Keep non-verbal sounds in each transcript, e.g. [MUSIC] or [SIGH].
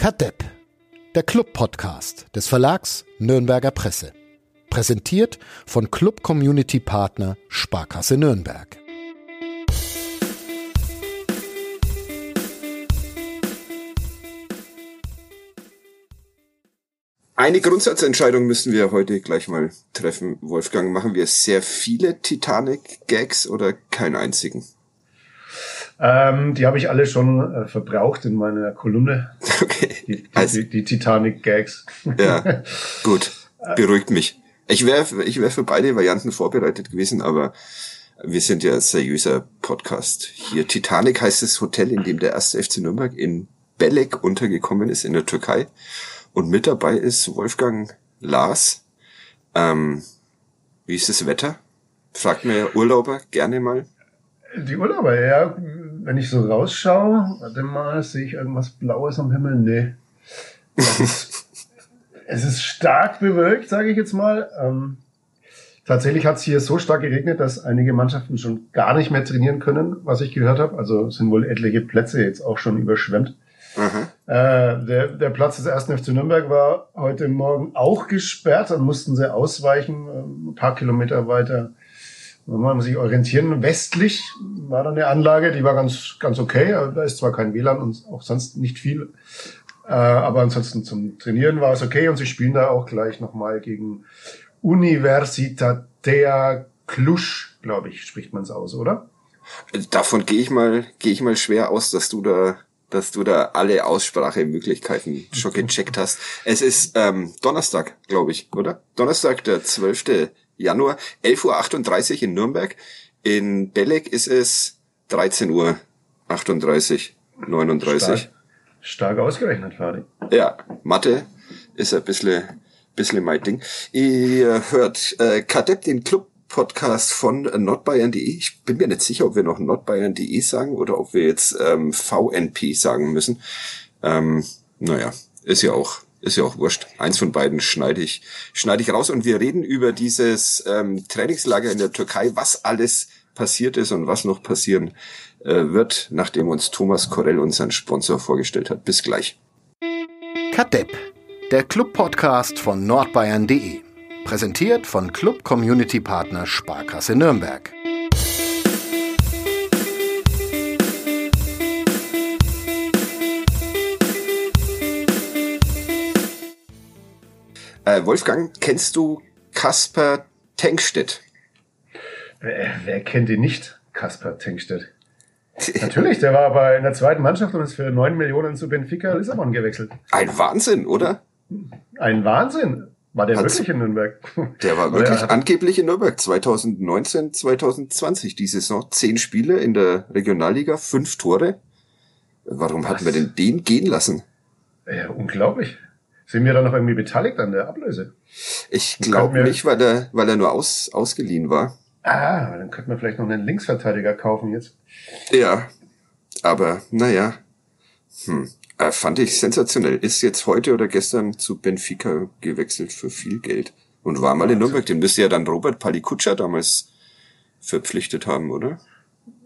Kadepp, der Club-Podcast des Verlags Nürnberger Presse. Präsentiert von Club Community Partner Sparkasse Nürnberg. Eine Grundsatzentscheidung müssen wir heute gleich mal treffen. Wolfgang, machen wir sehr viele Titanic-Gags oder keinen einzigen? Ähm, die habe ich alle schon äh, verbraucht in meiner Kolumne. [LAUGHS] Okay. Die, die, Also- die, die Titanic-Gags. Ja, [LAUGHS] gut. Beruhigt mich. Ich wäre ich wär für beide Varianten vorbereitet gewesen, aber wir sind ja ein seriöser Podcast hier. Titanic heißt das Hotel, in dem der erste FC Nürnberg in Belek untergekommen ist, in der Türkei. Und mit dabei ist Wolfgang Lars. Ähm, wie ist das Wetter? Fragt mir Urlauber gerne mal. Die Urlauber, ja, wenn ich so rausschaue, warte mal, sehe ich irgendwas Blaues am Himmel? Nee. Es ist, [LAUGHS] es ist stark bewölkt, sage ich jetzt mal. Ähm, tatsächlich hat es hier so stark geregnet, dass einige Mannschaften schon gar nicht mehr trainieren können, was ich gehört habe. Also sind wohl etliche Plätze jetzt auch schon überschwemmt. Aha. Äh, der, der Platz des ersten FC Nürnberg war heute Morgen auch gesperrt. Dann mussten sie ausweichen, äh, ein paar Kilometer weiter. Muss man sich orientieren. Westlich war da eine Anlage, die war ganz, ganz okay. Da ist zwar kein WLAN und auch sonst nicht viel. Äh, aber ansonsten zum Trainieren war es okay. Und sie spielen da auch gleich nochmal gegen Universitatea Cluj, glaube ich, spricht man es aus, oder? Davon gehe ich mal, gehe ich mal schwer aus, dass du da, dass du da alle Aussprachemöglichkeiten schon gecheckt hast. Es ist ähm, Donnerstag, glaube ich, oder? Donnerstag, der 12. Januar, 11.38 Uhr in Nürnberg. In Belek ist es 13 Uhr 38, 39. Stark, stark ausgerechnet, Fadi. Ja, Mathe ist ein bisschen, bisschen mein Ding. Ihr hört äh, Kadepp, den Club-Podcast von nordbayern.de. Ich bin mir nicht sicher, ob wir noch nordbayern.de sagen oder ob wir jetzt ähm, VNP sagen müssen. Ähm, naja, ist ja auch ist ja auch wurscht. Eins von beiden schneide ich, schneide ich raus und wir reden über dieses ähm, Trainingslager in der Türkei, was alles passiert ist und was noch passieren äh, wird, nachdem uns Thomas Korell unseren Sponsor vorgestellt hat. Bis gleich. Kadepp, der Club-Podcast von nordbayern.de. Präsentiert von Club Community Partner Sparkasse Nürnberg. Äh, Wolfgang, kennst du Kasper Tenkstedt? Wer, wer kennt ihn nicht? Kaspar Tenkstedt. [LAUGHS] Natürlich, der war bei in der zweiten Mannschaft und ist für 9 Millionen zu Benfica Lissabon gewechselt. Ein Wahnsinn, oder? Ein Wahnsinn. War der Hat's- wirklich in Nürnberg? Der war wirklich hat- angeblich in Nürnberg 2019, 2020 die Saison. Zehn Spiele in der Regionalliga, fünf Tore. Warum hatten wir denn den gehen lassen? Ja, unglaublich. Sind wir da noch irgendwie beteiligt an der Ablöse? Ich glaube nicht, weil er, weil er nur aus, ausgeliehen war. Ah, dann könnten wir vielleicht noch einen Linksverteidiger kaufen jetzt. Ja, aber naja, hm, äh, fand ich sensationell. Ist jetzt heute oder gestern zu Benfica gewechselt für viel Geld und war mal in Nürnberg. Den müsste ja dann Robert Palikutscher damals verpflichtet haben, oder?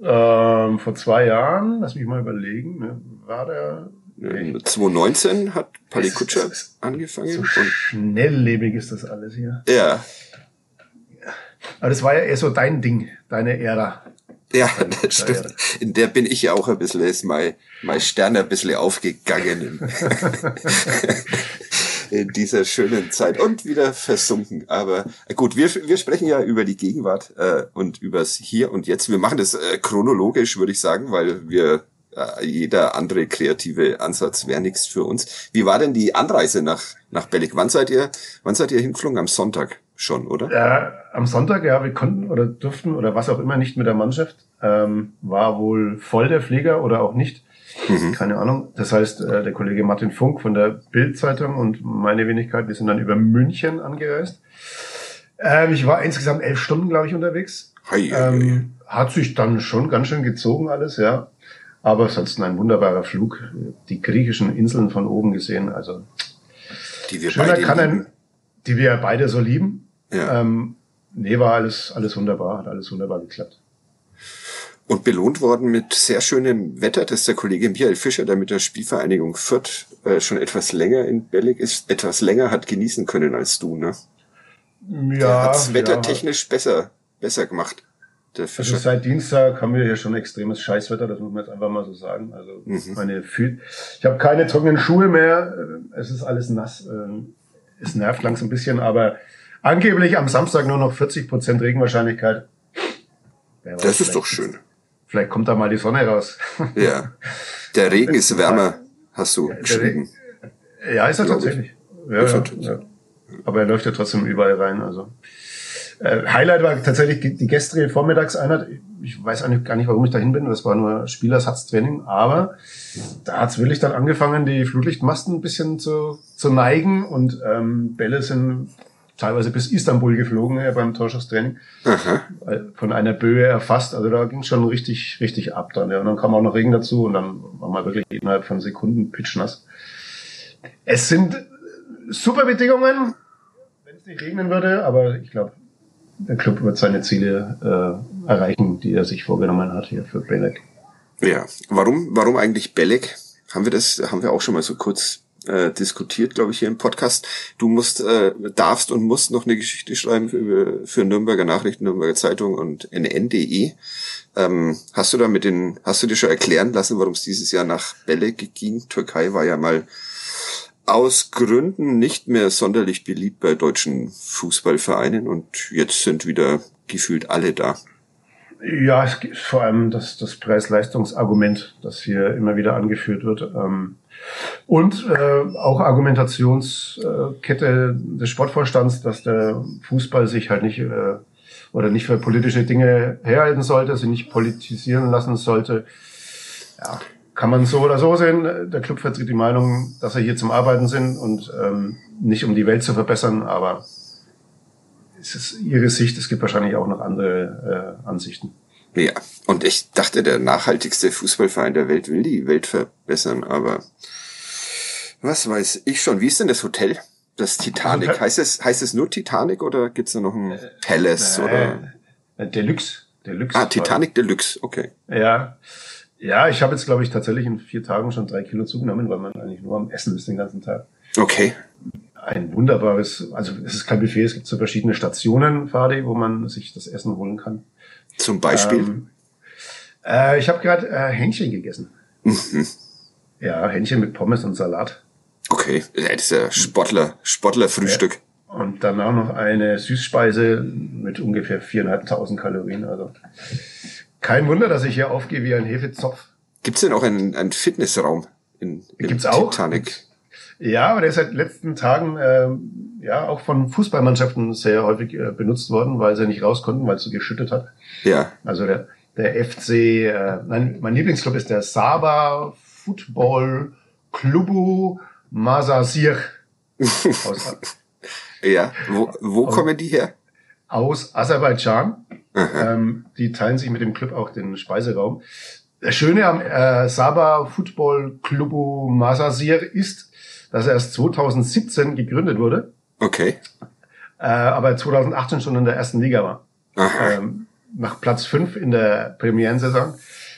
Ähm, vor zwei Jahren, lass mich mal überlegen, ne, war der Ähm, 2019 hat Palikutscher Es ist- angefangen so schnelllebig ist das alles hier. ja, Aber das war ja eher so dein Ding, deine Ära. ja, das stimmt. In der bin ich ja auch ein bisschen, ist mein, mein Stern ein bisschen aufgegangen in, [LAUGHS] in dieser schönen Zeit und wieder versunken. Aber äh, gut, wir, wir sprechen ja über die Gegenwart äh, und übers Hier und Jetzt. Wir machen das äh, chronologisch, würde ich sagen, weil wir äh, jeder andere kreative Ansatz wäre nichts für uns. Wie war denn die Anreise nach, nach Belek? Wann seid ihr, wann seid ihr hingeflogen? Am Sonntag schon, oder? Ja, am Sonntag, ja, wir konnten oder durften oder was auch immer nicht mit der Mannschaft. Ähm, war wohl voll der Flieger oder auch nicht. Keine Ahnung. Das heißt, äh, der Kollege Martin Funk von der Bild-Zeitung und meine Wenigkeit, wir sind dann über München angereist. Ähm, ich war insgesamt elf Stunden, glaube ich, unterwegs. Hei, hei, hei. Ähm, hat sich dann schon ganz schön gezogen alles, ja. Aber ansonsten ein wunderbarer Flug. Die griechischen Inseln von oben gesehen. Also die wir schöner beide kann ein, die wir beide so lieben. Ja. Ähm, nee, war alles, alles wunderbar, hat alles wunderbar geklappt. Und belohnt worden mit sehr schönem Wetter, dass der Kollege Michael Fischer, der mit der Spielvereinigung Fürth äh, schon etwas länger in Bellig ist, etwas länger hat genießen können als du, ne? Ja. Der hat's wettertechnisch ja. besser, besser gemacht. Also seit Dienstag haben wir hier schon extremes Scheißwetter, das muss man jetzt einfach mal so sagen. Also mhm. meine Fühl ich habe keine trockenen Schuhe mehr, es ist alles nass. Ähm, es nervt langsam ein bisschen, aber angeblich am Samstag nur noch 40 Prozent Regenwahrscheinlichkeit. Das ist doch schön. Vielleicht kommt da mal die Sonne raus. [LAUGHS] Ja. Der Regen ist wärmer, hast du geschrieben. Ja, ist er tatsächlich. Ja, ja, ja. Aber er läuft ja trotzdem überall rein. Also äh, Highlight war tatsächlich die gestrige Vormittagseinheit. Ich weiß eigentlich gar nicht, warum ich dahin bin. Das war nur Spielersatztraining. Aber da hat's wirklich dann angefangen, die Flutlichtmasten ein bisschen zu, zu neigen und ähm, Bälle sind teilweise bis Istanbul geflogen ja, beim Torschusstraining. Von einer Böe erfasst. Also da ging schon richtig, richtig ab dann. Ja. Und dann kam auch noch Regen dazu und dann war man wirklich innerhalb von Sekunden pitchnass. Es sind super Bedingungen, wenn es nicht regnen würde, aber ich glaube, der Club wird seine Ziele äh, erreichen, die er sich vorgenommen hat hier für Belek. Ja, warum, warum eigentlich Belek? Haben wir das, haben wir auch schon mal so kurz äh, diskutiert, glaube ich, hier im Podcast. Du musst, äh, darfst und musst noch eine Geschichte schreiben für, für Nürnberger Nachrichten, Nürnberger Zeitung und nn.de. Ähm, hast du da mit den, hast du dir schon erklären lassen, warum es dieses Jahr nach Belek ging? Türkei war ja mal aus Gründen nicht mehr sonderlich beliebt bei deutschen Fußballvereinen und jetzt sind wieder gefühlt alle da. Ja, es gibt vor allem das, das Preis-Leistungs-Argument, das hier immer wieder angeführt wird. Ähm, und äh, auch Argumentationskette des Sportvorstands, dass der Fußball sich halt nicht äh, oder nicht für politische Dinge herhalten sollte, sich nicht politisieren lassen sollte. Ja, kann man so oder so sehen. Der Club vertritt die Meinung, dass er hier zum Arbeiten sind und ähm, nicht um die Welt zu verbessern, aber es ist ihre Sicht. Es gibt wahrscheinlich auch noch andere äh, Ansichten. Ja, und ich dachte, der nachhaltigste Fußballverein der Welt will die Welt verbessern, aber was weiß ich schon. Wie ist denn das Hotel? Das Titanic. Also, heißt es, heißt es nur Titanic oder gibt's da noch ein äh, Palace äh, oder? Äh, Deluxe. Deluxe. Ah, Titanic Deluxe, okay. Ja. Ja, ich habe jetzt, glaube ich, tatsächlich in vier Tagen schon drei Kilo zugenommen, weil man eigentlich nur am Essen ist den ganzen Tag. Okay. Ein wunderbares, also es ist kein Buffet, es gibt so verschiedene Stationen, Fadi, wo man sich das Essen holen kann. Zum Beispiel? Ähm, äh, ich habe gerade äh, Hähnchen gegessen. Mhm. Ja, Hähnchen mit Pommes und Salat. Okay, das ist ja Sportler, Sportlerfrühstück. Ja. Und dann auch noch eine Süßspeise mit ungefähr 4.500 Kalorien. Also kein Wunder, dass ich hier aufgehe wie ein Hefezopf. Gibt's denn auch einen, einen Fitnessraum in, in Gibt's auch? Titanic? Ja, aber der ist seit letzten Tagen äh, ja auch von Fußballmannschaften sehr häufig äh, benutzt worden, weil sie nicht raus konnten, weil es so geschüttet hat. Ja. Also der, der FC, äh, nein, mein Lieblingsclub ist der Saba Football Clubu Masasir. [LAUGHS] ja, wo, wo aus, kommen die her? Aus Aserbaidschan. Ähm, die teilen sich mit dem Club auch den Speiseraum. Das Schöne am äh, Saba Football Clubu Masasir ist, dass er erst 2017 gegründet wurde. Okay. Äh, aber 2018 schon in der ersten Liga war. Ähm, nach Platz 5 in der Premierensaison,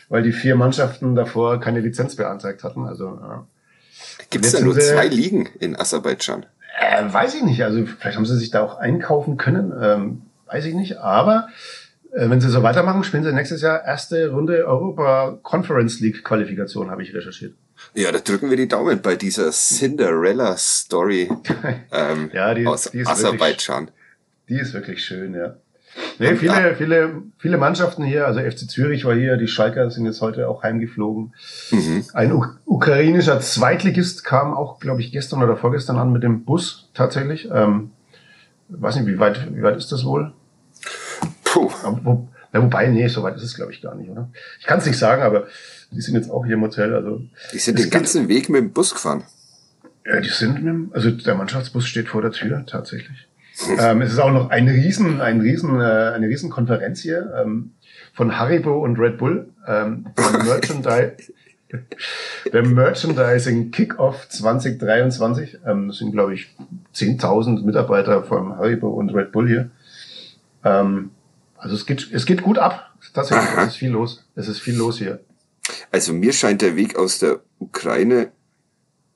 weil die vier Mannschaften davor keine Lizenz beantragt hatten. Also ja. Gibt es da nur zwei Ligen in Aserbaidschan? Äh, weiß ich nicht. Also vielleicht haben sie sich da auch einkaufen können. Ähm, weiß ich nicht. Aber äh, wenn sie so weitermachen, spielen sie nächstes Jahr erste Runde Europa Conference League Qualifikation, habe ich recherchiert. Ja, da drücken wir die Daumen bei dieser Cinderella Story [LAUGHS] ähm, ja, die, aus die Aserbaidschan. Wirklich, die ist wirklich schön, ja. Nee, Und, viele, ah, viele, viele Mannschaften hier, also FC Zürich war hier, die Schalker sind jetzt heute auch heimgeflogen. Mhm. Ein ukrainischer Zweitligist kam auch, glaube ich, gestern oder vorgestern an mit dem Bus tatsächlich. Ähm, weiß nicht, wie weit, wie weit ist das wohl? Puh. Wo, ja, wobei, nee, so weit ist es, glaube ich, gar nicht, oder? Ich kann es nicht sagen, aber die sind jetzt auch hier im Hotel. Also die sind den ganzen Weg mit dem Bus gefahren. Ja, die sind mit dem, also der Mannschaftsbus steht vor der Tür tatsächlich. ähm, es ist auch noch ein Riesen, ein Riesen, äh, eine Riesenkonferenz hier ähm, von Haribo und Red Bull. Ähm, der, [LAUGHS] Merchandise, der Merchandising Kickoff 2023. Ähm, das sind, glaube ich, 10.000 Mitarbeiter von Haribo und Red Bull hier. Ähm, Also es geht, es geht gut ab. Tatsächlich, Aha. es ist viel los. Es ist viel los hier. Also mir scheint der Weg aus der Ukraine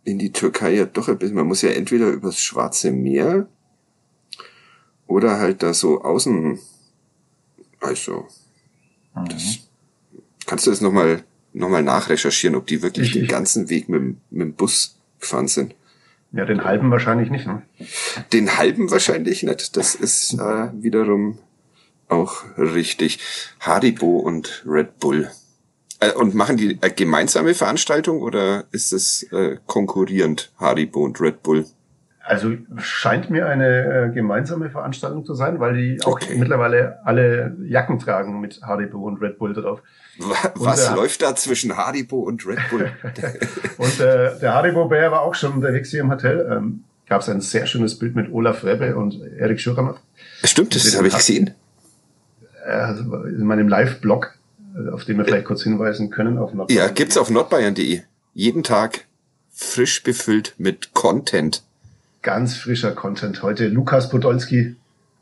in die Türkei ja doch ein bisschen, man muss ja entweder übers Schwarze Meer oder halt da so außen, also, mhm. das, kannst du das nochmal noch mal nachrecherchieren, ob die wirklich ich, den ganzen Weg mit, mit dem Bus gefahren sind? Ja, den halben wahrscheinlich nicht, ne? Den halben wahrscheinlich nicht. Das ist äh, wiederum auch richtig. Haribo und Red Bull. Äh, und machen die äh, gemeinsame Veranstaltung oder ist es äh, konkurrierend Haribo und Red Bull? Also scheint mir eine gemeinsame Veranstaltung zu sein, weil die auch okay. mittlerweile alle Jacken tragen mit Haribo und Red Bull drauf. Was und, läuft da zwischen Haribo und Red Bull? [LAUGHS] und der Haribo-Bär war auch schon unterwegs hier im Hotel. Ähm, Gab es ein sehr schönes Bild mit Olaf Rebbe und Erik Schürrer. Stimmt, das habe ich gesehen. Äh, in meinem Live-Blog auf den wir vielleicht kurz hinweisen können. Auf ja, gibt's auf nordbayern.de. Jeden Tag frisch befüllt mit Content. Ganz frischer Content. Heute Lukas Podolski,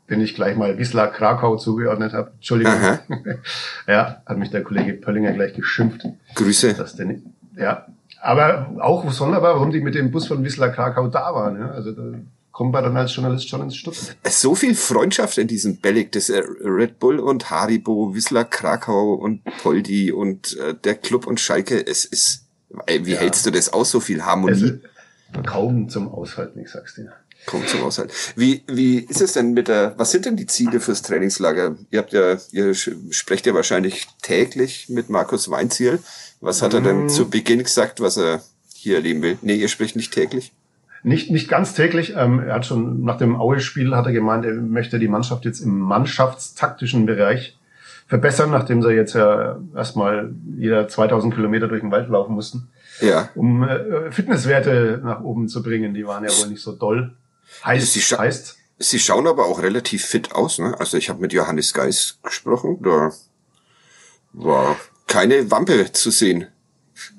den ich gleich mal Wisla Krakau zugeordnet habe. Entschuldigung. Aha. [LAUGHS] ja, hat mich der Kollege Pöllinger gleich geschimpft. Grüße. Dass denn, ja, aber auch sonderbar, warum die mit dem Bus von Wisla Krakau da waren. Ja? Also da kommt man dann als Journalist schon ins Stutzen. So viel Freundschaft in diesem Bellig, das äh, Red Bull und Haribo, Wisla Krakau und Poldi und äh, der Club und Schalke, es ist, wie ja. hältst du das aus, so viel Harmonie? kaum zum Aushalten, ich sag's dir. Kaum zum Aushalten. Wie, wie ist es denn mit der, was sind denn die Ziele fürs Trainingslager? Ihr habt ja, ihr sprecht ja wahrscheinlich täglich mit Markus Weinziel. Was hat er denn mm. zu Beginn gesagt, was er hier erleben will? Nee, ihr sprecht nicht täglich? Nicht, nicht ganz täglich. Ähm, er hat schon nach dem Aue-Spiel hat er gemeint, er möchte die Mannschaft jetzt im mannschaftstaktischen Bereich verbessern, nachdem sie jetzt ja erstmal jeder 2000 Kilometer durch den Wald laufen mussten. Ja. Um äh, Fitnesswerte nach oben zu bringen. Die waren ja wohl nicht so doll. Heißt, sie, heißt. Sie schauen aber auch relativ fit aus, ne? Also ich habe mit Johannes Geis gesprochen, da war keine Wampe zu sehen.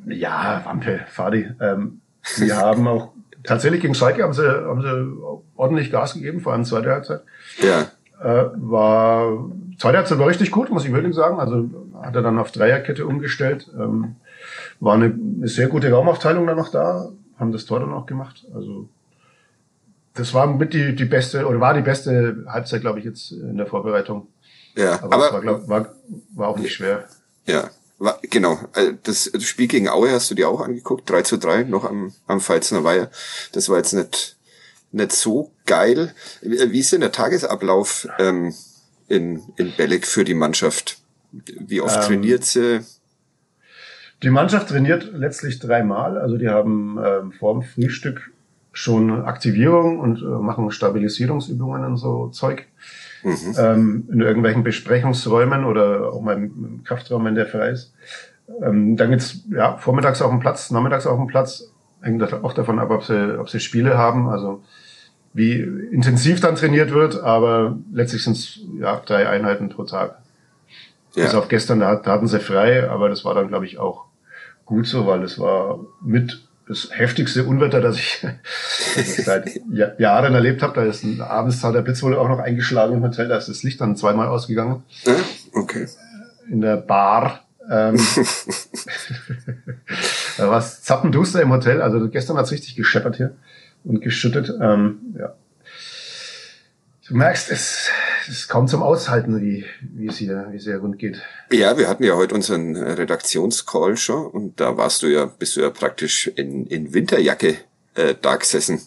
Ja, Wampe, Fadi. Ähm, sie haben auch tatsächlich gegen Schalke haben sie, haben sie ordentlich Gas gegeben, vor allem zweite Halbzeit. Ja. Äh, war, zweite Halbzeit war richtig gut, muss ich wirklich sagen. Also hat er dann auf Dreierkette umgestellt. Ähm, war eine, eine sehr gute Raumaufteilung dann noch da, haben das Tor dann auch gemacht. Also das war mit die, die beste, oder war die beste Halbzeit, glaube ich, jetzt in der Vorbereitung. Ja, aber, aber war, glaub, war, war auch nicht schwer. Ja, Genau, äh, das, Spiel gegen Aue hast du dir auch angeguckt, 3 zu 3, noch am, am Pfalzner Weiher. Das war jetzt nicht, nicht so geil. Wie ist denn der Tagesablauf ähm, in, in Belek für die Mannschaft? Wie oft ähm, trainiert sie? Die Mannschaft trainiert letztlich dreimal. Also die haben ähm, vor dem Frühstück schon Aktivierung und äh, machen Stabilisierungsübungen und so Zeug mhm. ähm, in irgendwelchen Besprechungsräumen oder auch mal im Kraftraum, wenn der frei ist. Ähm, dann geht's ja vormittags auf dem Platz, nachmittags auf dem Platz. Hängt auch davon ab, ob sie, ob sie Spiele haben, also wie intensiv dann trainiert wird, aber letztlich sind es ja drei Einheiten pro Tag. Ja. Bis auf gestern, da, da hatten sie frei, aber das war dann, glaube ich, auch gut so, weil es war mit das heftigste Unwetter, das ich, das [LAUGHS] ich seit Jahren erlebt habe. Da ist ein, abends hat der Blitz wohl auch noch eingeschlagen im Hotel. Da ist das Licht dann zweimal ausgegangen. Okay. In der Bar. Ähm, [LAUGHS] da war es zappenduster im Hotel. Also gestern hat es richtig gescheppert hier und geschüttet. Ähm, ja. Du merkst, es, es kaum zum Aushalten, wie, wie es hier, wie es hier rund geht. Ja, wir hatten ja heute unseren Redaktionscall schon und da warst du ja, bist du ja praktisch in, in Winterjacke äh, da gesessen.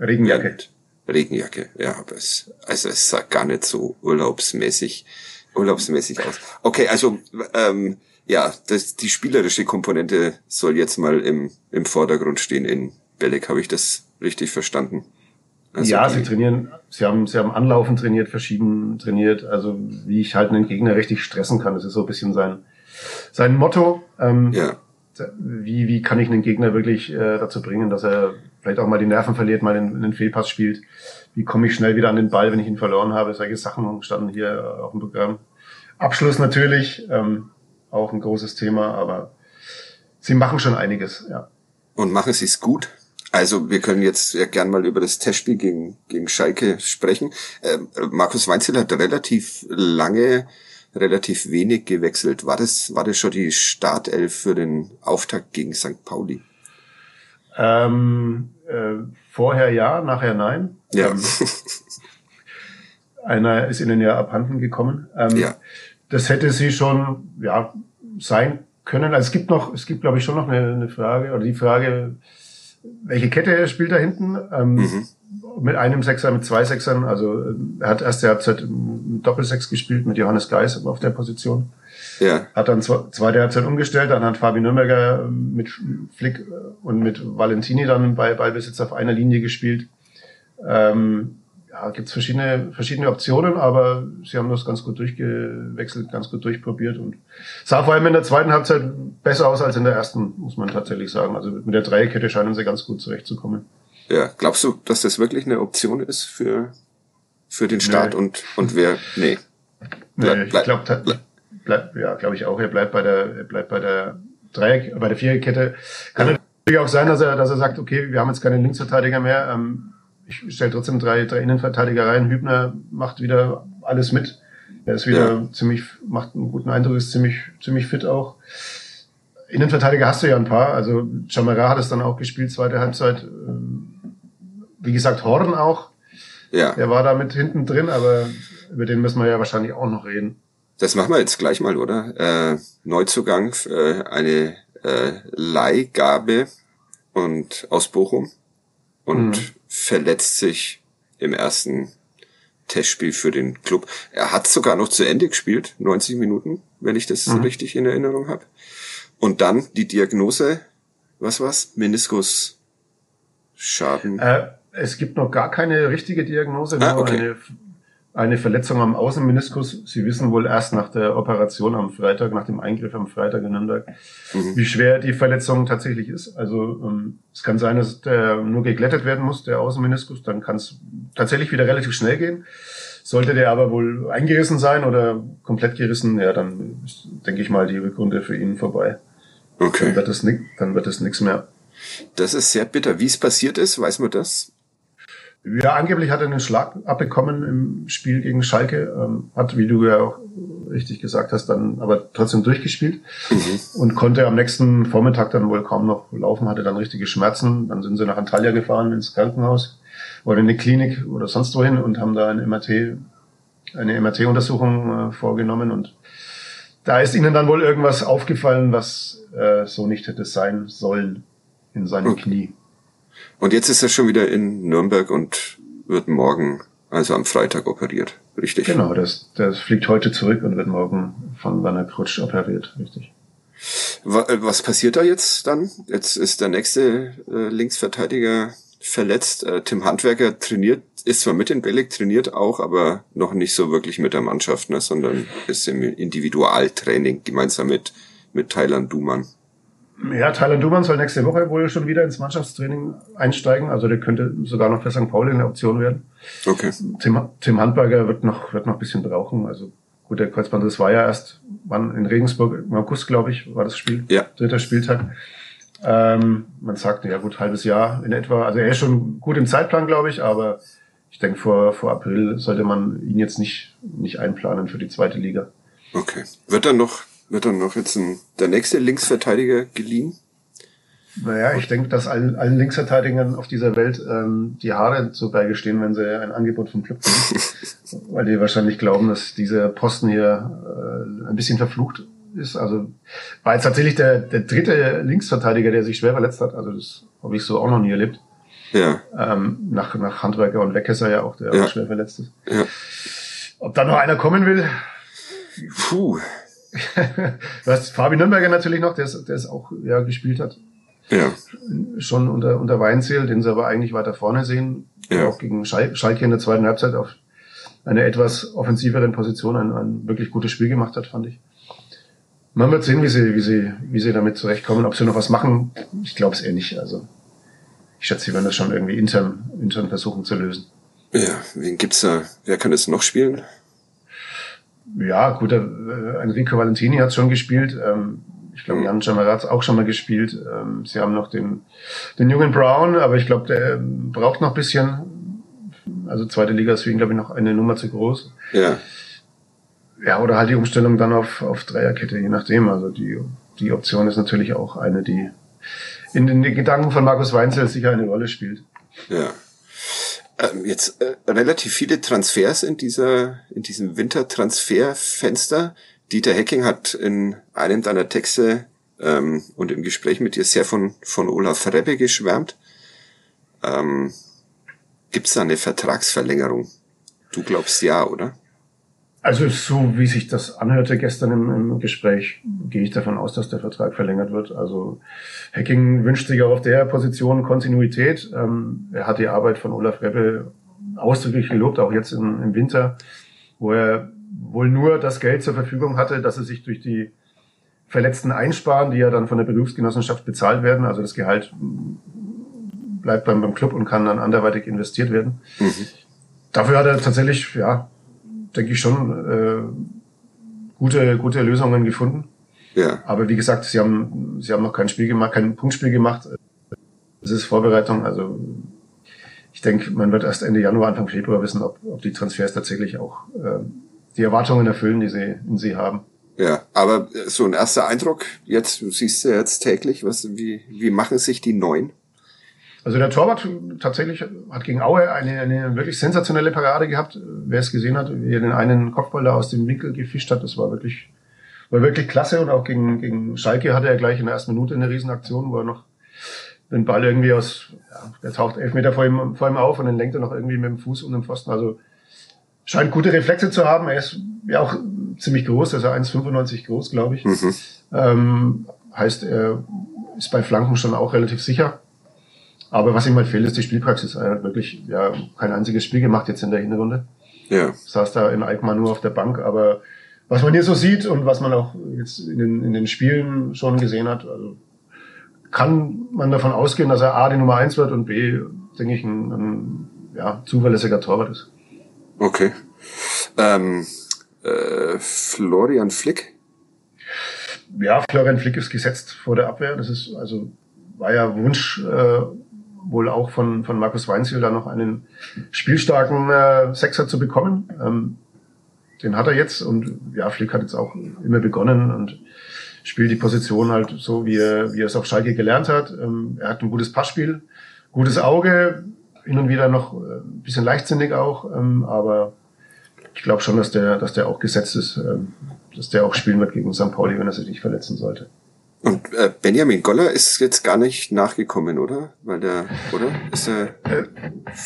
Regenjacke. Ja, Regenjacke, ja, aber es, also es sah gar nicht so urlaubsmäßig, urlaubsmäßig aus. Okay, also ähm, ja, das, die spielerische Komponente soll jetzt mal im, im Vordergrund stehen in Belek, habe ich das richtig verstanden? Also ja, sie trainieren, sie haben, sie haben Anlaufen trainiert, verschieben trainiert, also wie ich halt einen Gegner richtig stressen kann. Das ist so ein bisschen sein, sein Motto. Ähm, ja. Wie, wie kann ich einen Gegner wirklich äh, dazu bringen, dass er vielleicht auch mal die Nerven verliert, mal einen, einen Fehlpass spielt? Wie komme ich schnell wieder an den Ball, wenn ich ihn verloren habe? Solche Sachen standen hier auf dem Programm. Abschluss natürlich, ähm, auch ein großes Thema, aber sie machen schon einiges, ja. Und machen sie es gut? Also wir können jetzt ja gern mal über das Testspiel gegen, gegen Schalke sprechen. Ähm, Markus Weinzel hat relativ lange, relativ wenig gewechselt. War das, war das schon die Startelf für den Auftakt gegen St. Pauli? Ähm, äh, vorher ja, nachher nein. Ja. Ähm, einer ist ihnen ja abhanden gekommen. Ähm, Ja. Das hätte sie schon, ja, sein können. Also es gibt noch, es gibt glaube ich schon noch eine, eine Frage oder die Frage, welche Kette spielt da hinten? Ähm, Mhm. Mit einem Sechser, mit zwei Sechsern. Also er hat erste Halbzeit Doppelsechs gespielt mit Johannes Geis auf der Position. Ja, Hat dann zwe- zweite Halbzeit umgestellt, dann hat Fabi Nürnberger ähm, mit Flick und mit Valentini dann bei Ballbesitz auf einer Linie gespielt. Ähm, ja, gibt's verschiedene, verschiedene Optionen, aber sie haben das ganz gut durchgewechselt, ganz gut durchprobiert und sah vor allem in der zweiten Halbzeit besser aus als in der ersten, muss man tatsächlich sagen. Also mit der Dreierkette scheinen sie ganz gut zurechtzukommen. ja. Glaubst du, dass das wirklich eine Option ist für, für den Start Nee. und, und wer, nee. Bleib- Nee, ich glaube, bleib, ja, glaube ich auch. Er bleibt bei der, er bleibt bei der Dreieck, bei der Viererkette. Kann natürlich auch sein, dass er, dass er sagt, okay, wir haben jetzt keine Linksverteidiger mehr. Ähm, ich stelle trotzdem drei, drei Innenverteidiger rein. Hübner macht wieder alles mit. Er ist wieder Ja. ziemlich, macht einen guten Eindruck, ist ziemlich, ziemlich fit auch. Innenverteidiger hast du ja ein paar. Also Chamara hat es dann auch gespielt, zweite Halbzeit. Ähm, Wie gesagt, Horn auch. Ja, Der war da mit hinten drin, aber über den müssen wir ja wahrscheinlich auch noch reden. das machen wir jetzt gleich mal, oder? Äh, Neuzugang, äh, eine äh, Leihgabe und aus Bochum und Mhm. verletzt sich im ersten Testspiel für den Club. Er hat sogar noch zu Ende gespielt, 90 Minuten, wenn ich das Mhm. richtig in Erinnerung habe. Und dann die Diagnose, was war's? Meniskus Schaden. Äh, es gibt noch gar keine richtige Diagnose, Ah, nur okay. eine, eine Verletzung am Außenmeniskus. Sie wissen wohl erst nach der Operation am Freitag, nach dem Eingriff am Freitag in Nürnberg, Mhm. wie schwer die Verletzung tatsächlich ist. Also ähm, es kann sein, dass der nur geglättet werden muss, der Außenmeniskus. Dann kann es tatsächlich wieder relativ schnell gehen. Sollte der aber wohl eingerissen sein oder komplett gerissen, ja, dann ist, denke ich mal, die Rückrunde für ihn vorbei. Okay. dann wird es nichts mehr. Das ist sehr bitter. Wie es passiert ist, weiß man das? Ja, angeblich hat er einen Schlag abbekommen im Spiel gegen Schalke, ähm, hat, wie du ja auch richtig gesagt hast, dann aber trotzdem durchgespielt und konnte am nächsten Vormittag dann wohl kaum noch laufen, hatte dann richtige Schmerzen. Dann sind sie nach Antalya gefahren ins Krankenhaus oder in eine Klinik oder sonst wohin und haben da ein MRT, eine MRT-Untersuchung äh, vorgenommen und da ist ihnen dann wohl irgendwas aufgefallen, was äh, so nicht hätte sein sollen in seinem Okay. Knie. Und jetzt ist er schon wieder in Nürnberg und wird morgen, also am Freitag, operiert. Richtig? Genau, das, das fliegt heute zurück und wird morgen von Werner Krutsch operiert, richtig. Äh, Was passiert da jetzt dann? Jetzt ist der nächste äh, Linksverteidiger verletzt. Äh, Tim Handwerker trainiert, ist zwar mit in Belek, trainiert auch, aber noch nicht so wirklich mit der Mannschaft, ne, sondern ist im Individualtraining gemeinsam mit, mit Thailand Duman. Ja, Thailand Duman soll nächste Woche wohl schon wieder ins Mannschaftstraining einsteigen, also der könnte sogar noch für St. Pauli eine Option werden. Okay. Tim, Tim Handberger wird noch, wird noch ein bisschen brauchen, also gut, der Kreuzband, das war ja erst, wann in Regensburg, im August, glaube ich, war das Spiel, Ja. dritter Spieltag. Ähm, man sagt, ja gut, halbes Jahr in etwa, also er ist schon gut im Zeitplan, glaube ich, aber ich denke, vor, vor April sollte man ihn jetzt nicht, nicht einplanen für die zweite Liga. Okay. Wird dann noch, wird dann noch jetzt ein, der nächste Linksverteidiger geliehen? Naja, ich denke, dass allen, allen Linksverteidigern auf dieser Welt ähm, die Haare zu Berge stehen, wenn sie ein Angebot vom Club kriegen. [LAUGHS] Weil die wahrscheinlich glauben, dass dieser Posten hier äh, ein bisschen verflucht ist. Also war jetzt tatsächlich der, der dritte Linksverteidiger, der sich schwer verletzt hat. Also das habe ich so auch noch nie erlebt. Ja, Ähm, nach, nach Handwerker und Weckesser ja auch, der Ja. auch schwer verletzt ist. ja. Ob da noch einer kommen will, Puh. Du hast Fabi Nürnberger natürlich noch, der es, auch ja, gespielt hat. Ja. schon unter, unter Weinziel, den sie aber eigentlich weiter vorne sehen. Ja. Auch gegen Schal Schalke in der zweiten Halbzeit auf einer etwas offensiveren Position ein, ein wirklich gutes Spiel gemacht hat, fand ich. Man wird sehen, wie sie, wie sie, wie sie damit zurechtkommen. Ob sie noch was machen, ich glaube es eher nicht. Also ich schätze, sie werden das schon irgendwie intern, intern versuchen zu lösen. Ja, wen gibt's da? Wer kann es noch spielen? Ja, gut, äh, Enrico Valentini hat schon gespielt. Ähm, ich glaube, Jan Jamarat auch schon mal gespielt. Ähm, sie haben noch den, den jungen Brown, aber ich glaube, der ähm, braucht noch bisschen. Also zweite Liga ist für ihn, glaube ich, noch eine Nummer zu groß. Ja. Ja, oder halt die Umstellung dann auf, auf Dreierkette, je nachdem. Also die, die Option ist natürlich auch eine, die in den Gedanken von Markus Weinzel sicher eine Rolle spielt. Ja. Ähm, jetzt äh, relativ viele Transfers in dieser in diesem Wintertransferfenster. Dieter Hecking hat in einem deiner Texte ähm, und im Gespräch mit dir sehr von von Olaf Rebbe geschwärmt. Ähm, Gibt es da eine Vertragsverlängerung? Du glaubst ja, oder? Also so wie sich das anhörte gestern im, im, Gespräch, gehe ich davon aus, dass der Vertrag verlängert wird. Also Hacking wünscht sich auch auf der Position Kontinuität. Ähm, er hat die Arbeit von Olaf Rebbe ausdrücklich gelobt, auch jetzt im, im Winter, wo er wohl nur das Geld zur Verfügung hatte, dass er sich durch die Verletzten einsparen, die ja dann von der Berufsgenossenschaft bezahlt werden. Also das Gehalt bleibt beim, beim Club und kann dann anderweitig investiert werden. Mhm. Dafür hat er tatsächlich, ja, denke ich, schon äh, gute, gute Lösungen gefunden. Ja. Aber wie gesagt, sie haben, sie haben noch kein Spiel gemacht, kein Punktspiel gemacht. Das ist Vorbereitung. Also ich denke, man wird erst Ende Januar, Anfang Februar wissen, ob, ob die Transfers tatsächlich auch äh, die Erwartungen erfüllen, die sie in sie haben. Ja, aber so ein erster Eindruck, jetzt, du siehst ja jetzt täglich, was, wie, wie machen sich die Neuen? Also der Torwart tatsächlich hat gegen Aue eine, eine wirklich sensationelle Parade gehabt. Wer es gesehen hat, wie er den einen Kopfball da aus dem Winkel gefischt hat, das war wirklich, war wirklich klasse. Und auch gegen, gegen Schalke hatte er gleich in der ersten Minute eine Riesenaktion, wo er noch den Ball irgendwie aus, ja, der taucht elf Meter vor ihm, vor ihm auf und dann lenkt er noch irgendwie mit dem Fuß um den Pfosten. Also scheint gute Reflexe zu haben. Er ist ja auch ziemlich groß, also 1,95 groß, glaube ich. Mhm. Ähm, heißt, er ist bei Flanken schon auch relativ sicher. Aber was ihm halt fehlt, ist die Spielpraxis. Er hat wirklich ja, kein einziges Spiel gemacht jetzt in der Hinrunde. Ja. Saß da in Alkmaar nur auf der Bank, aber was man hier so sieht und was man auch jetzt in den, in den Spielen schon gesehen hat, also kann man davon ausgehen, dass er A die Nummer eins wird und B, denke ich, ein, ein ja, zuverlässiger Torwart ist. Okay. Ähm, äh, Florian Flick? Ja, Florian Flick ist gesetzt vor der Abwehr. Das ist also war ja Wunsch äh, wohl auch von, von Markus Weinziel da noch einen spielstarken äh, Sechser zu bekommen. Ähm, den hat er jetzt und ja, Flick hat jetzt auch immer begonnen und spielt die Position halt so, wie er, wie er es auf Schalke gelernt hat. Ähm, er hat ein gutes Passspiel, gutes Auge, hin und wieder noch äh, ein bisschen leichtsinnig auch, ähm, aber ich glaube schon, dass der, dass der auch gesetzt ist, ähm, dass der auch spielen wird gegen St. Pauli, wenn er sich nicht verletzen sollte. Und äh, Benjamin Goller ist jetzt gar nicht nachgekommen, oder? Weil der, oder? Ist er äh,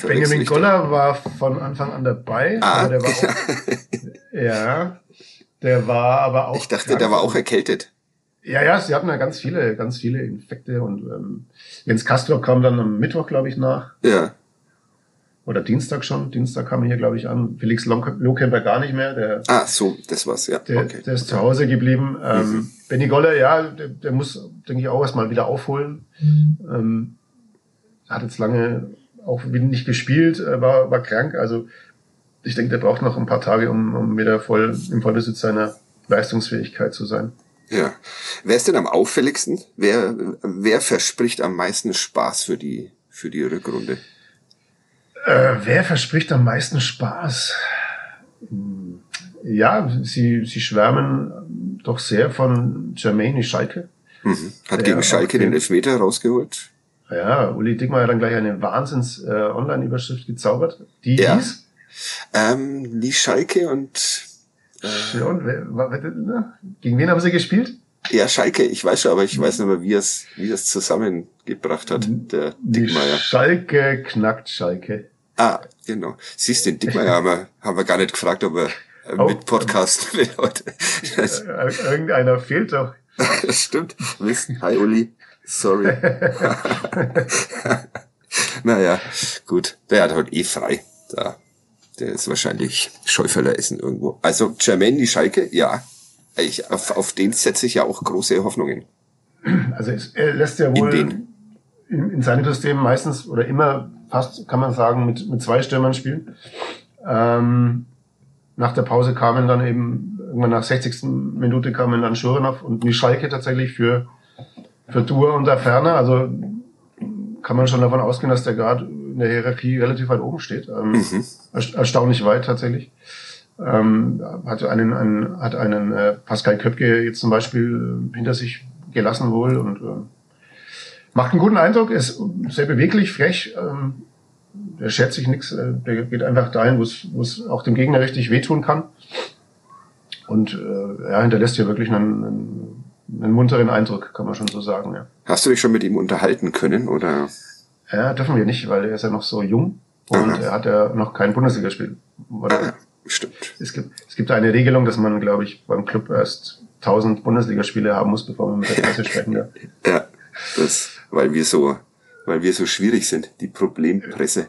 Benjamin Goller war von Anfang an dabei. Ah. Aber der war auch, [LAUGHS] ja, der war aber auch. Ich dachte, krank. der war auch erkältet. Ja, ja, sie hatten ja ganz viele, ganz viele Infekte und ähm, Jens Castro kam dann am Mittwoch, glaube ich, nach. Ja oder Dienstag schon. Dienstag kam er hier, glaube ich, an. Felix Lohkemper gar nicht mehr. Der, ah, so, das war's, ja. Der, okay. der ist zu Hause geblieben. Ähm, mhm. Benny Goller, ja, der, der muss, denke ich, auch erstmal wieder aufholen. Mhm. Ähm, hat jetzt lange auch nicht gespielt, äh, war, war krank. Also ich denke, der braucht noch ein paar Tage, um, um wieder voll im Vollbesitz seiner Leistungsfähigkeit zu sein. Ja. Wer ist denn am auffälligsten? Wer, wer verspricht am meisten Spaß für die, für die Rückrunde? Äh, wer verspricht am meisten Spaß? Ja, sie, sie schwärmen doch sehr von Jermaine Schalke. Mhm. Hat gegen Schalke den Elfmeter rausgeholt. Ja, Uli Dickmann hat dann gleich eine Wahnsinns-Online-Überschrift äh, gezaubert. Die ja. hieß? Ähm, die Schalke und... Äh, wer, gegen wen haben sie gespielt? Ja, Schalke, ich weiß schon, aber ich weiß nicht mehr, wie es, wie es zusammengebracht hat, der Dickmeier. Schalke knackt Schalke. Ah, genau. Siehst du, den Dickmeier haben wir, haben wir gar nicht gefragt, ob er äh, oh. mit Podcast [LAUGHS] will heute. Äh, Irgendeiner fehlt doch. das [LAUGHS] stimmt. Hi Uli. Sorry. [LAUGHS] naja, gut. Der hat heute eh frei. Da. Der ist wahrscheinlich Schäuferler essen irgendwo. Also Jermaine die Schalke, ja. Ich, auf, auf den setze ich ja auch große Hoffnungen. Also es, er lässt ja wohl in, in, in seinem System meistens oder immer fast, kann man sagen, mit, mit zwei Stürmern spielen. Ähm, nach der Pause kamen dann eben irgendwann nach 60. Minute kamen dann Schuranov und Mischalke tatsächlich für, für Tour und der Ferne. Also kann man schon davon ausgehen, dass der gerade in der Hierarchie relativ weit oben steht. Ähm, mhm. Erstaunlich weit tatsächlich. Ähm, hat einen, einen, hat einen äh, Pascal Köpke jetzt zum Beispiel äh, hinter sich gelassen wohl und äh, macht einen guten Eindruck, ist sehr beweglich, frech, ähm, der schert sich nichts, äh, der geht einfach dahin, wo es auch dem Gegner richtig wehtun kann. Und äh, er hinterlässt hier wirklich einen, einen, einen munteren Eindruck, kann man schon so sagen. Ja. Hast du dich schon mit ihm unterhalten können oder? Ja, dürfen wir nicht, weil er ist ja noch so jung und Aha. er hat ja noch kein Bundesligaspiel. Ah, stimmt. Es gibt, es gibt eine Regelung, dass man, glaube ich, beim Club erst 1000 Bundesligaspiele haben muss, bevor man mit der Presse sprechen darf. ja, das, weil wir so, weil wir so schwierig sind, die Problempresse.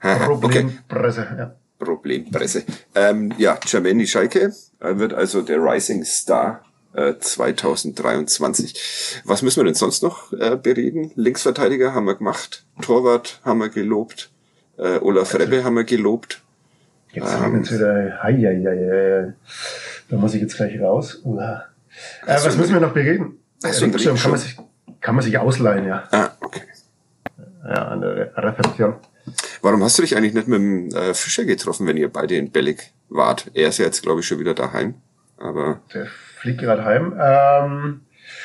Problempresse, okay. ja. Problempresse. Ähm, ja, Jermaine Schalke wird also der Rising Star äh, 2023. Was müssen wir denn sonst noch äh, bereden? Linksverteidiger haben wir gemacht, Torwart haben wir gelobt, äh, Olaf also, Rebbe haben wir gelobt. Jetzt ähm, jetzt wieder, hei, hei, hei, da muss ich jetzt gleich raus. Äh, was müssen wir noch bereden? Hast du einen sich kann man sich ausleihen, ja. Ah, okay. Ja, an der Rezeption. Warum hast du dich eigentlich nicht mit dem äh, Fischer getroffen, wenn ihr beide in Bellig wart? Er ist ja jetzt, glaube ich, schon wieder daheim. Aber der fliegt gerade heim. Ähm,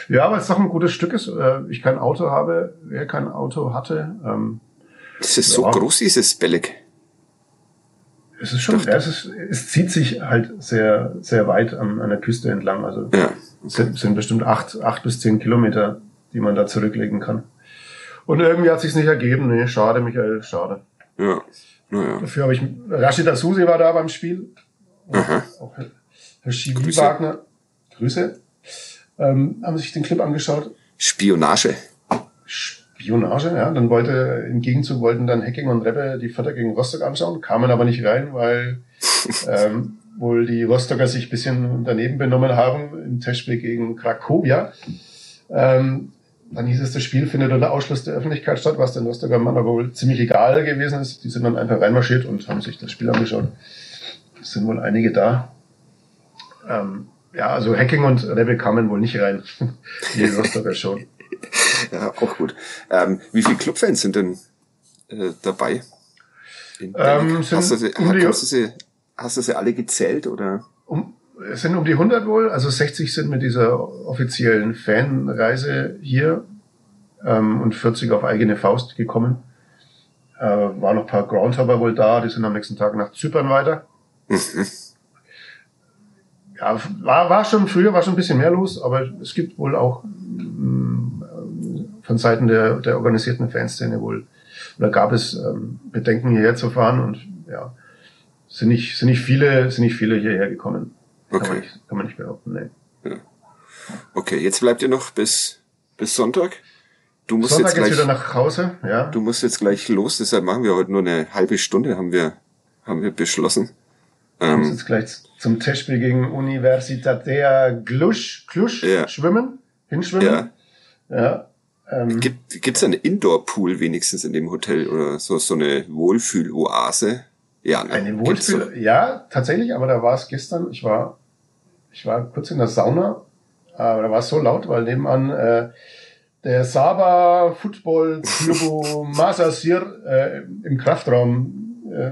ja, weil es doch ein gutes Stück ist. Äh, ich kein Auto habe, wer kein Auto hatte. Ähm, ist es ja. so groß, dieses Bellig? Es ist schon, ja, es, ist, es zieht sich halt sehr, sehr weit an, an der Küste entlang. Also ja, okay. sind, sind bestimmt acht, acht bis zehn Kilometer, die man da zurücklegen kann. Und irgendwie hat sich's nicht ergeben. Nee, schade, Michael, schade. Ja. Naja. Dafür habe ich, Rashida Susi war da beim Spiel. Aha. Auch Herr Schiwi Grüße. Wagner. Grüße. Ähm, haben sich den Clip angeschaut. Spionage. Spionage, ja. Dann wollte, im Gegenzug wollten dann Hacking und Rebbe die Vater gegen Rostock anschauen, kamen aber nicht rein, weil [LAUGHS] ähm, wohl die Rostocker sich bisschen daneben benommen haben im Testspiel gegen Krakowia. Ähm, dann hieß es, das Spiel findet unter Ausschluss der Öffentlichkeit statt, was den Rostocker Mann aber wohl ziemlich egal gewesen ist. Die sind dann einfach reinmarschiert und haben sich das Spiel angeschaut. Es sind wohl einige da. Ähm, ja, also Hacking und Rebel kamen wohl nicht rein. [LAUGHS] Die Rostocker schon. [LAUGHS] Ja, auch gut. Ähm, wie viele Clubfans sind denn äh, dabei? Ähm, hast, du sie, um hast, du sie, hast du sie alle gezählt oder? Um, es sind um die 100 wohl, also 60 sind mit dieser offiziellen Fanreise hier ähm, und 40 auf eigene Faust gekommen. Äh, war noch ein paar Groundhopper wohl da, die sind am nächsten Tag nach Zypern weiter. [LAUGHS] ja, war, war schon früher, war schon ein bisschen mehr los, aber es gibt wohl auch ähm, von Seiten der, der organisierten Fanszene wohl, oder gab es ähm, Bedenken hierher zu fahren und ja, sind nicht, sind nicht viele, sind nicht viele hierher gekommen. Okay. Kann man nicht, kann man nicht behaupten, nee. Ja. Okay, jetzt bleibt ihr noch bis, bis Sonntag. Du musst Sonntag jetzt gleich, wieder nach Hause, ja. Du musst jetzt gleich los, deshalb machen wir heute nur eine halbe Stunde, haben wir, haben wir beschlossen. Ähm, du musst jetzt gleich zum Testspiel gegen Universitatea Glusch, Klusch ja. schwimmen, hinschwimmen. Ja. ja. Ähm, Gibt gibt's einen Indoor-Pool wenigstens in dem Hotel oder so so eine Wohlfühl-Oase? Ja, ne? eine Wohlfühl. Ja, tatsächlich, aber da war es gestern. Ich war, ich war kurz in der Sauna, aber da war es so laut, weil nebenan äh, der Saba Football Club [LAUGHS] Masasir äh, im Kraftraum äh,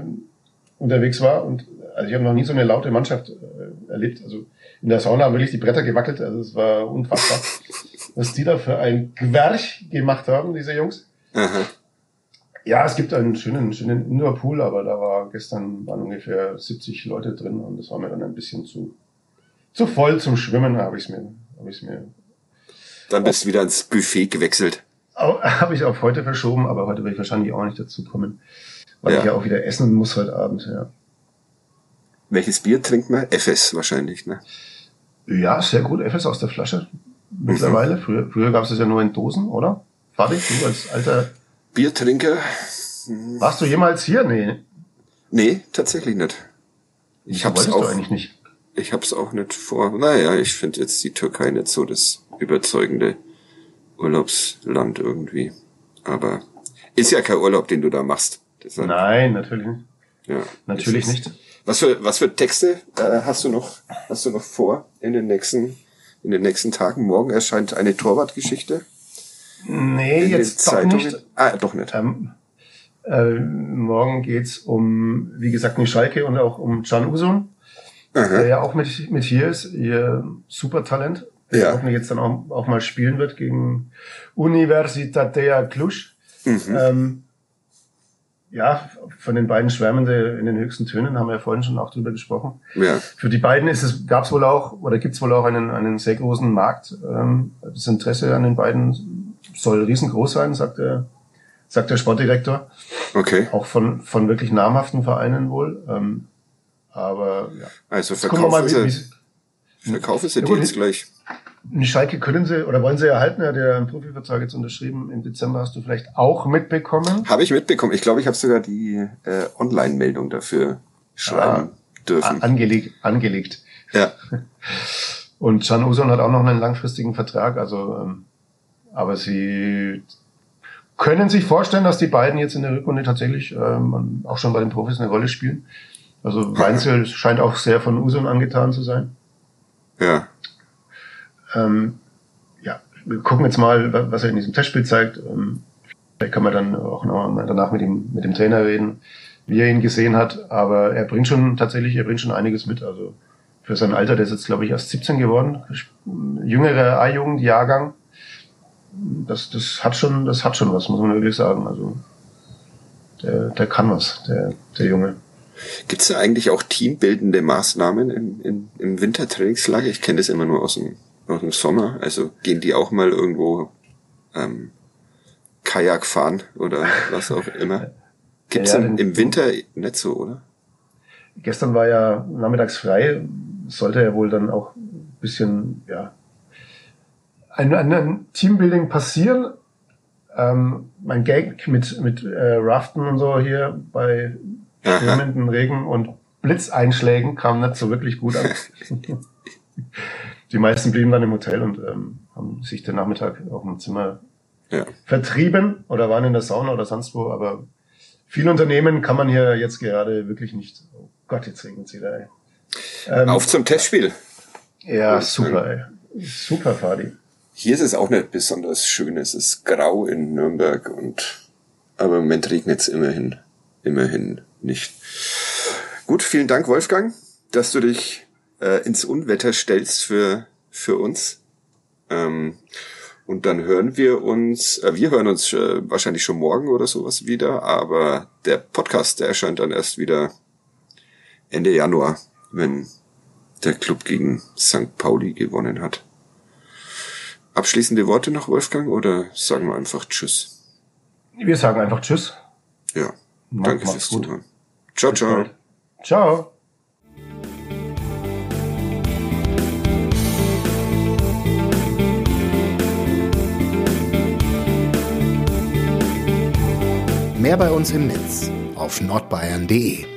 unterwegs war und also ich habe noch nie so eine laute Mannschaft äh, erlebt. Also in der Sauna haben wirklich die Bretter gewackelt, also es war unfassbar, [LAUGHS] was die da für ein Gwerch gemacht haben, diese Jungs. Aha. Ja, es gibt einen schönen, schönen Indoor-Pool, aber da war gestern waren ungefähr 70 Leute drin und das war mir dann ein bisschen zu, zu voll zum Schwimmen, habe ich es mir, habe ich mir. Dann bist du wieder ins Buffet gewechselt. [LAUGHS] Habe ich auf heute verschoben, aber heute werde ich wahrscheinlich auch nicht dazu kommen, weil ja. ich ja auch wieder essen muss heute Abend, ja. Welches Bier trinkt man? FS wahrscheinlich, ne? Ja, sehr gut. FS aus der Flasche. Mittlerweile. Mhm. Früher, früher gab es das ja nur in Dosen, oder? Fabi, du als alter Biertrinker. Warst du jemals hier? Nee. Nee, tatsächlich nicht. Ich hab's auch eigentlich nicht. Ich hab's auch nicht vor. Naja, ich finde jetzt die Türkei nicht so das überzeugende Urlaubsland irgendwie. Aber ist ja kein Urlaub, den du da machst. Deshalb. Nein, natürlich nicht. Ja, natürlich nicht. Was für, was für Texte äh, hast du noch, hast du noch vor in den nächsten, in den nächsten Tagen? Morgen erscheint eine Torwartgeschichte. Nee, in jetzt doch nicht. Ah, doch nicht. Ähm, äh, morgen geht's um, wie gesagt, eine Schalke und auch um Can Usun, der ja auch mit, mit hier ist, ihr Supertalent, der Ja. hoffentlich jetzt dann auch, auch mal spielen wird gegen Universitatea Cluj. Mhm. Ähm, ja, von den beiden Schwärmende in den höchsten Tönen haben wir ja vorhin schon auch drüber gesprochen. Ja. Für die beiden ist es, gab es wohl auch, oder gibt es wohl auch einen, einen sehr großen Markt. Ähm, das Interesse an den beiden soll riesengroß sein, sagt der, sagt der Sportdirektor. Okay. Auch von, von wirklich namhaften Vereinen wohl. Ähm, aber ja. Also wir mal, wie, sie, wie, sie Ja, die jetzt gleich. die Schalke können sie oder wollen sie erhalten. Er hat ja einen Profivertrag jetzt unterschrieben. Im Dezember hast du vielleicht auch mitbekommen. Habe ich mitbekommen. Ich glaube, ich habe sogar die äh, Online-Meldung dafür schreiben dürfen. A- Angelegt, angelegt. ja. [LAUGHS] Und Can Uson hat auch noch einen langfristigen Vertrag, also ähm, aber sie können sich vorstellen, dass die beiden jetzt in der Rückrunde tatsächlich ähm, auch schon bei den Profis eine Rolle spielen. Also Weinzel scheint auch sehr von Uson angetan zu sein. Ja. Ähm, ja, wir gucken jetzt mal, wa- was er in diesem Testspiel zeigt. Ähm, vielleicht kann man dann auch noch danach mit ihm, mit dem Trainer reden, wie er ihn gesehen hat. Aber er bringt schon tatsächlich, er bringt schon einiges mit. Also für sein Alter, der ist jetzt, glaube ich, erst 17 geworden. Jüngere A-Jugend-Jahrgang. Das, das hat schon, das hat schon was, muss man wirklich sagen. Also der, der kann was, der, der Junge. Gibt es da eigentlich auch teambildende Maßnahmen im, im, im Wintertrainingslager? Ich kenne das immer nur aus dem, aus dem Sommer. Also gehen die auch mal irgendwo ähm, Kajak fahren oder was auch immer? [LAUGHS] Gibt's Ja, ja, im, den- im Winter nicht so, oder? Gestern war ja nachmittags frei, sollte ja wohl dann auch ein bisschen, ja, ein, ein, ein Teambuilding passieren. Ähm, mein Gag mit, mit äh, Raften und so hier bei stürmenden Regen und Blitzeinschlägen kam nicht so wirklich gut an. [LAUGHS] Die meisten blieben dann im Hotel und ähm, haben sich den Nachmittag auf dem Zimmer Ja. vertrieben oder waren in der Sauna oder sonst wo, aber viele Unternehmen kann man hier jetzt gerade wirklich nicht. Oh Gott, jetzt regnet es wieder, ey. Ähm, Auf zum Testspiel. ja, super, ey. Super, Fadi. Hier ist es auch nicht besonders schön. Es ist grau in Nürnberg und aber im Moment regnet es immerhin, immerhin nicht. Gut, vielen Dank, Wolfgang, dass du dich äh, ins Unwetter stellst für für uns. Ähm, und dann hören wir uns, äh, wir hören uns äh, wahrscheinlich schon morgen oder sowas wieder, aber der Podcast, der erscheint dann erst wieder Ende Januar, wenn der Club gegen St. Pauli gewonnen hat. Abschließende Worte noch, Wolfgang, oder sagen wir einfach Tschüss? Wir sagen einfach Tschüss. Ja, Mach- danke fürs gut. Zuhören. Ciao, Bis ciao. bald. Ciao. Mehr bei uns im Netz auf nordbayern.de.